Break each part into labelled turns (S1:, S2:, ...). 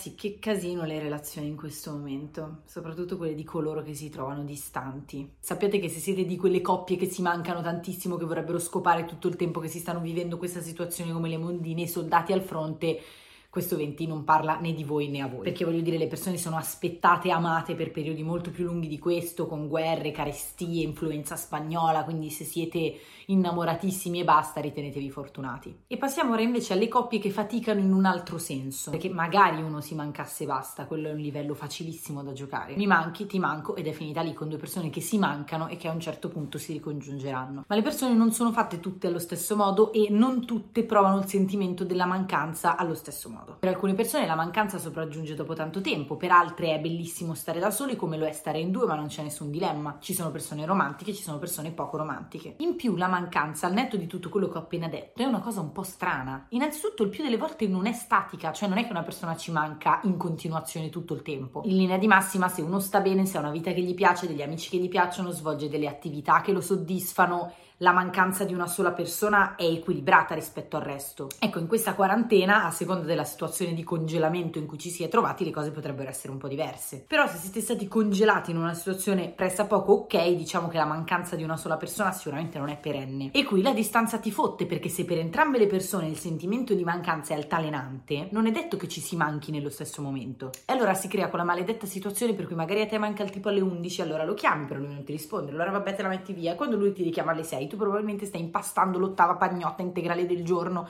S1: Ragazzi, che casino le relazioni in questo momento, soprattutto quelle di coloro che si trovano distanti. Sappiate che se siete di quelle coppie che si mancano tantissimo, che vorrebbero scopare tutto il tempo che si stanno vivendo questa situazione come le mondine, i soldati al fronte, questo 20 non parla né di voi né a voi. Perché voglio dire, le persone sono aspettate amate per periodi molto più lunghi di questo, con guerre, carestie, influenza spagnola, quindi se siete innamoratissimi e basta, ritenetevi fortunati. E passiamo ora invece alle coppie che faticano in un altro senso, perché magari uno si mancasse e basta, quello è un livello facilissimo da giocare. Mi manchi, ti manco ed è finita lì con due persone che si mancano e che a un certo punto si ricongiungeranno. Ma le persone non sono fatte tutte allo stesso modo e non tutte provano il sentimento della mancanza allo stesso modo modo. Per alcune persone la mancanza sopraggiunge dopo tanto tempo, per altre è bellissimo stare da soli come lo è stare in due, ma non c'è nessun dilemma. Ci sono persone romantiche, ci sono persone poco romantiche. In più la mancanza, al netto di tutto quello che ho appena detto, è una cosa un po' strana. Innanzitutto il più delle volte non è statica, cioè non è che una persona ci manca in continuazione tutto il tempo. In linea di massima, se uno sta bene, se ha una vita che gli piace, degli amici che gli piacciono, svolge delle attività che lo soddisfano, la mancanza di una sola persona è equilibrata rispetto al resto. Ecco, in questa quarantena, a seconda della situazione di congelamento in cui ci si è trovati, le cose potrebbero essere un po' diverse. Però se siete stati congelati in una situazione pressappoco ok, diciamo che la mancanza di una sola persona sicuramente non è perenne. E qui la distanza ti fotte, perché se per entrambe le persone il sentimento di mancanza è altalenante, non è detto che ci si manchi nello stesso momento. E allora si crea quella maledetta situazione per cui magari a te manca il tipo alle 11, allora lo chiami, però lui non ti risponde, allora vabbè te la metti via, quando lui ti richiama alle 6 tu probabilmente stai impastando l'ottava pagnotta integrale del giorno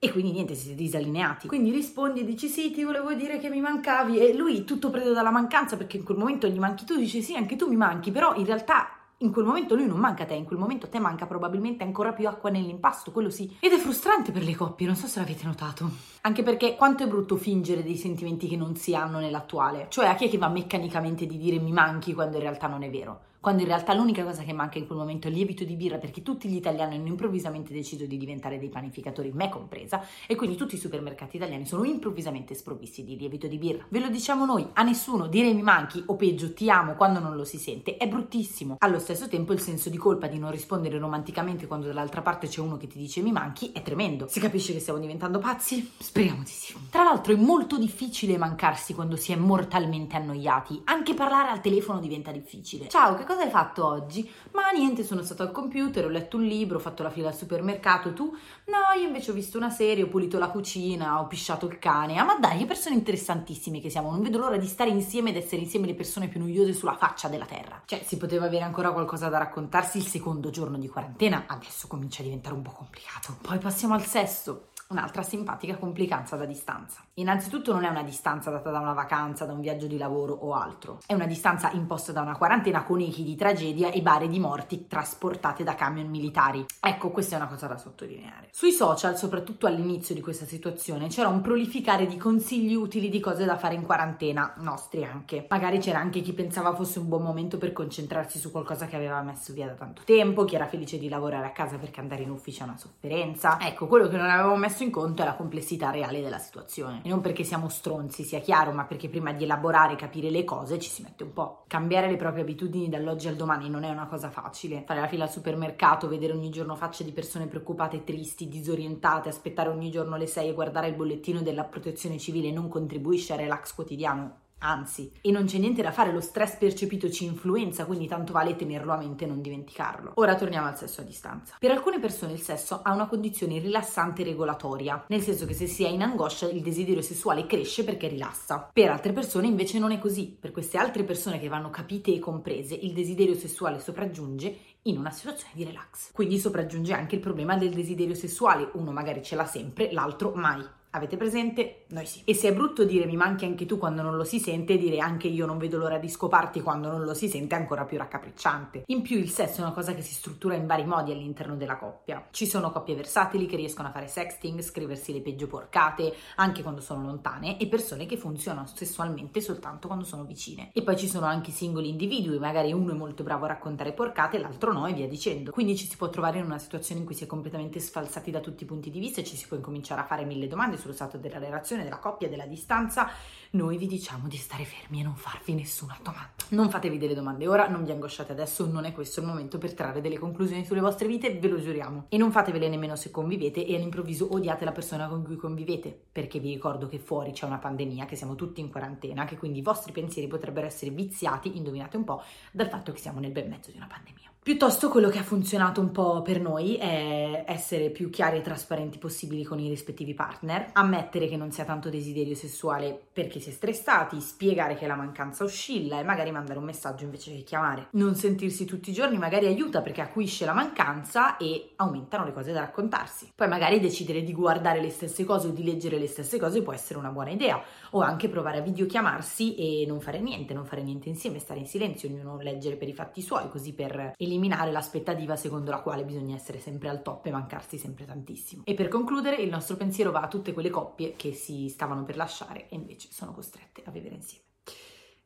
S1: e quindi niente, siete disallineati. Quindi rispondi e dici sì, ti volevo dire che mi mancavi e lui tutto prende dalla mancanza perché in quel momento gli manchi tu, dici sì, anche tu mi manchi, però in realtà in quel momento lui non manca a te, in quel momento a te manca probabilmente ancora più acqua nell'impasto, quello sì. Ed è frustrante per le coppie, non so se l'avete notato. Anche perché quanto è brutto fingere dei sentimenti che non si hanno nell'attuale. Cioè a chi è che va meccanicamente di dire mi manchi quando in realtà non è vero? Quando in realtà l'unica cosa che manca in quel momento è il lievito di birra perché tutti gli italiani hanno improvvisamente deciso di diventare dei panificatori, me compresa, e quindi tutti i supermercati italiani sono improvvisamente sprovvisti di lievito di birra. Ve lo diciamo noi, a nessuno dire mi manchi o peggio ti amo quando non lo si sente è bruttissimo. Allo stesso tempo il senso di colpa di non rispondere romanticamente quando dall'altra parte c'è uno che ti dice mi manchi è tremendo. Si capisce che stiamo diventando pazzi? Speriamo di sì. Tra l'altro è molto difficile mancarsi quando si è mortalmente annoiati, anche parlare al telefono diventa difficile. Ciao, che cosa hai fatto oggi? Ma niente, sono stato al computer, ho letto un libro, ho fatto la fila al supermercato, tu? No, io invece ho visto una serie, ho pulito la cucina, ho pisciato il cane. Ah, ma dai, che persone interessantissime che siamo, non vedo l'ora di stare insieme ed essere insieme le persone più noiose sulla faccia della terra. Cioè, si poteva avere ancora qualcosa da raccontarsi il secondo giorno di quarantena, adesso comincia a diventare un po' complicato. Poi passiamo al sesto un'altra simpatica complicanza da distanza. Innanzitutto non è una distanza data da una vacanza, da un viaggio di lavoro o altro, è una distanza imposta da una quarantena con echi di tragedia e bare di morti trasportate da camion militari. Ecco, questa è una cosa da sottolineare. Sui social, soprattutto all'inizio di questa situazione, c'era un prolificare di consigli utili di cose da fare in quarantena, nostri anche. Magari c'era anche chi pensava fosse un buon momento per concentrarsi su qualcosa che aveva messo via da tanto tempo, chi era felice di lavorare a casa perché andare in ufficio è una sofferenza. Ecco, quello che non avevo messo messo in conto è la complessità reale della situazione. E non perché siamo stronzi, sia chiaro, ma perché prima di elaborare e capire le cose ci si mette un po'. Cambiare le proprie abitudini dall'oggi al domani non è una cosa facile. Fare la fila al supermercato, vedere ogni giorno facce di persone preoccupate, tristi, disorientate, aspettare ogni giorno le 6 e guardare il bollettino della protezione civile non contribuisce al relax quotidiano Anzi, e non c'è niente da fare, lo stress percepito ci influenza, quindi tanto vale tenerlo a mente e non dimenticarlo. Ora torniamo al sesso a distanza. Per alcune persone il sesso ha una condizione rilassante regolatoria, nel senso che se si è in angoscia il desiderio sessuale cresce perché rilassa. Per altre persone invece non è così. Per queste altre persone che vanno capite e comprese, il desiderio sessuale sopraggiunge in una situazione di relax. Quindi sopraggiunge anche il problema del desiderio sessuale, uno magari ce l'ha sempre, l'altro mai Avete presente? Noi sì. E se è brutto dire mi manchi anche tu quando non lo si sente, dire anche io non vedo l'ora di scoparti quando non lo si sente è ancora più raccapricciante. In più il sesso è una cosa che si struttura in vari modi all'interno della coppia. Ci sono coppie versatili che riescono a fare sexting, scriversi le peggio porcate, anche quando sono lontane, e persone che funzionano sessualmente soltanto quando sono vicine. E poi ci sono anche singoli individui, magari uno è molto bravo a raccontare porcate, l'altro no e via dicendo. Quindi ci si può trovare in una situazione in cui si è completamente sfalsati da tutti i punti di vista e ci si può incominciare a fare mille domande sullo stato della relazione, della coppia, della distanza, noi vi diciamo di stare fermi e non farvi nessuna domanda. Non fatevi delle domande ora, non vi angosciate adesso, non è questo il momento per trarre delle conclusioni sulle vostre vite, ve lo giuriamo. E non fatevele nemmeno se convivete e all'improvviso odiate la persona con cui convivete, perché vi ricordo che fuori c'è una pandemia, che siamo tutti in quarantena, che quindi i vostri pensieri potrebbero essere viziati, indovinate un po', dal fatto che siamo nel bel mezzo di una pandemia. Piuttosto quello che ha funzionato un po' per noi è essere più chiari e trasparenti possibili con i rispettivi partner, ammettere che non si ha tanto desiderio sessuale perché si è stressati, spiegare che la mancanza oscilla e magari mandare un messaggio invece che chiamare. Non sentirsi tutti i giorni magari aiuta perché acuisce la mancanza e aumentano le cose da raccontarsi. Poi magari decidere di guardare le stesse cose o di leggere le stesse cose può essere una buona idea o anche provare a videochiamarsi e non fare niente, non fare niente insieme, stare in silenzio, ognuno leggere per i fatti suoi così per eliminare eliminare l'aspettativa secondo la quale bisogna essere sempre al top e mancarsi sempre tantissimo. E per concludere, il nostro pensiero va a tutte quelle coppie che si stavano per lasciare e invece sono costrette a vivere insieme.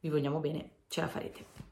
S1: Vi vogliamo bene, ce la farete